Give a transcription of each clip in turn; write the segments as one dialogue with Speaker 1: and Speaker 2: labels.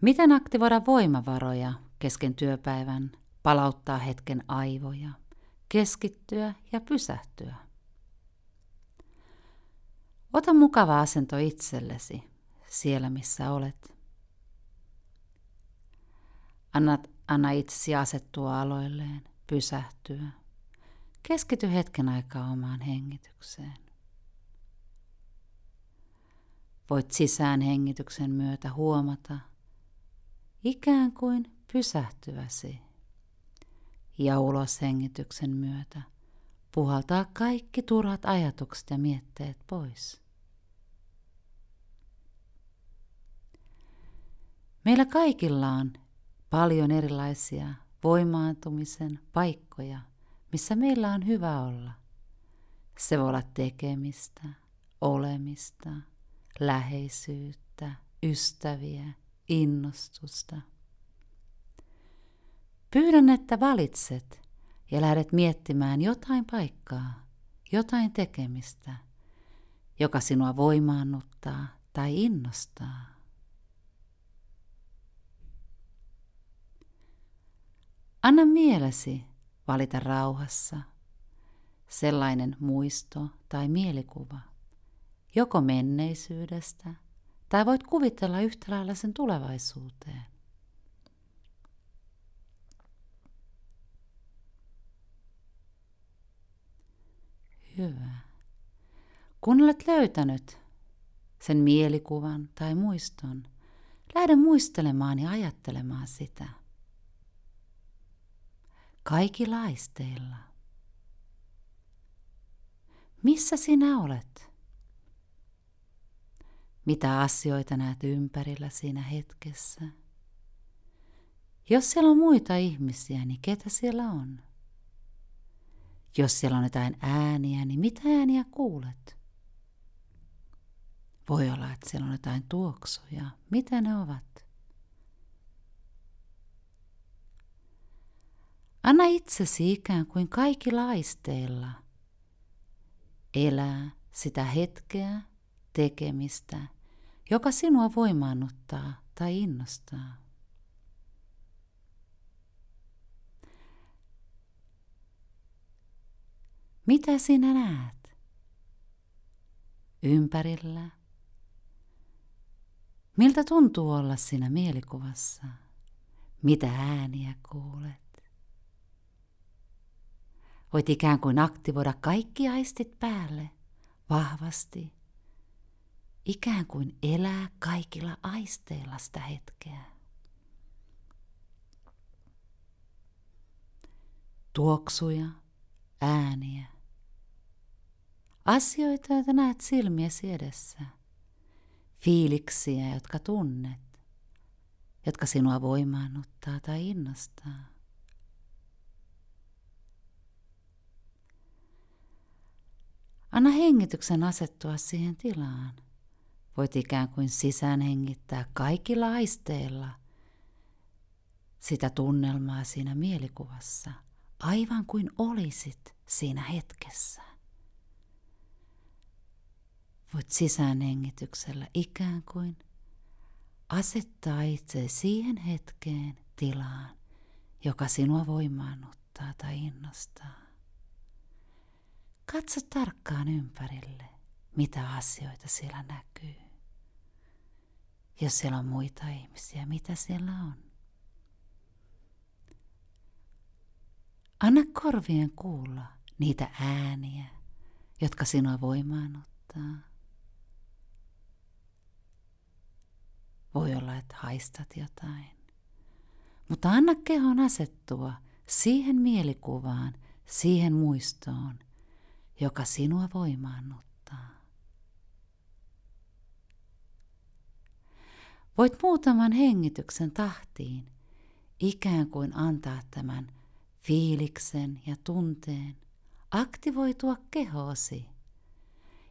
Speaker 1: Miten aktivoida voimavaroja kesken työpäivän, palauttaa hetken aivoja, keskittyä ja pysähtyä? Ota mukava asento itsellesi siellä, missä olet. Anna, anna itsesi asettua aloilleen, pysähtyä. Keskity hetken aikaa omaan hengitykseen. Voit sisään hengityksen myötä huomata, ikään kuin pysähtyväsi. Ja ulos hengityksen myötä puhaltaa kaikki turhat ajatukset ja mietteet pois. Meillä kaikilla on paljon erilaisia voimaantumisen paikkoja, missä meillä on hyvä olla. Se voi olla tekemistä, olemista, läheisyyttä, ystäviä, innostusta. Pyydän, että valitset ja lähdet miettimään jotain paikkaa, jotain tekemistä, joka sinua voimaannuttaa tai innostaa. Anna mielesi valita rauhassa sellainen muisto tai mielikuva, joko menneisyydestä, tai voit kuvitella yhtä lailla sen tulevaisuuteen. Hyvä. Kun olet löytänyt sen mielikuvan tai muiston, lähde muistelemaan ja ajattelemaan sitä. Kaikilla aisteilla. Missä sinä olet? Mitä asioita näet ympärillä siinä hetkessä? Jos siellä on muita ihmisiä, niin ketä siellä on? Jos siellä on jotain ääniä, niin mitä ääniä kuulet? Voi olla, että siellä on jotain tuoksuja. Mitä ne ovat? Anna itsesi ikään kuin kaikilla aisteilla elää sitä hetkeä, tekemistä, joka sinua voimaannuttaa tai innostaa. Mitä sinä näet? Ympärillä. Miltä tuntuu olla siinä mielikuvassa? Mitä ääniä kuulet? Voit ikään kuin aktivoida kaikki aistit päälle vahvasti. Ikään kuin elää kaikilla aisteilla sitä hetkeä. Tuoksuja, ääniä. Asioita, joita näet silmiesi edessä. Fiiliksiä, jotka tunnet, jotka sinua voimaannuttaa tai innostaa. Anna hengityksen asettua siihen tilaan. Voit ikään kuin sisään hengittää kaikilla aisteilla sitä tunnelmaa siinä mielikuvassa – aivan kuin olisit siinä hetkessä. Voit sisäänhengityksellä ikään kuin asettaa itse siihen hetkeen tilaan, joka sinua voimaannuttaa tai innostaa. Katso tarkkaan ympärille, mitä asioita siellä näkyy. Jos siellä on muita ihmisiä, mitä siellä on. Anna korvien kuulla niitä ääniä, jotka sinua voimaanottaa. Voi olla, että haistat jotain. Mutta anna kehon asettua siihen mielikuvaan, siihen muistoon, joka sinua voimaannuttaa. Voit muutaman hengityksen tahtiin ikään kuin antaa tämän fiiliksen ja tunteen aktivoitua kehoosi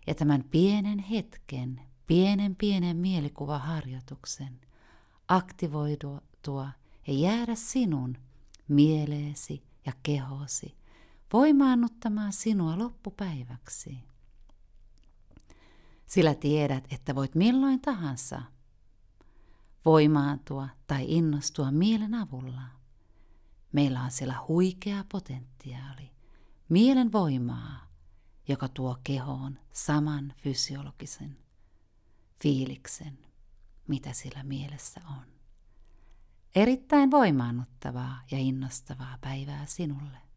Speaker 1: ja tämän pienen hetken, pienen pienen mielikuvaharjoituksen aktivoitua ja jäädä sinun mieleesi ja kehosi voimaannuttamaan sinua loppupäiväksi. Sillä tiedät, että voit milloin tahansa voimaantua tai innostua mielen avulla. Meillä on siellä huikea potentiaali, mielen voimaa, joka tuo kehoon saman fysiologisen fiiliksen, mitä sillä mielessä on. Erittäin voimaannuttavaa ja innostavaa päivää sinulle.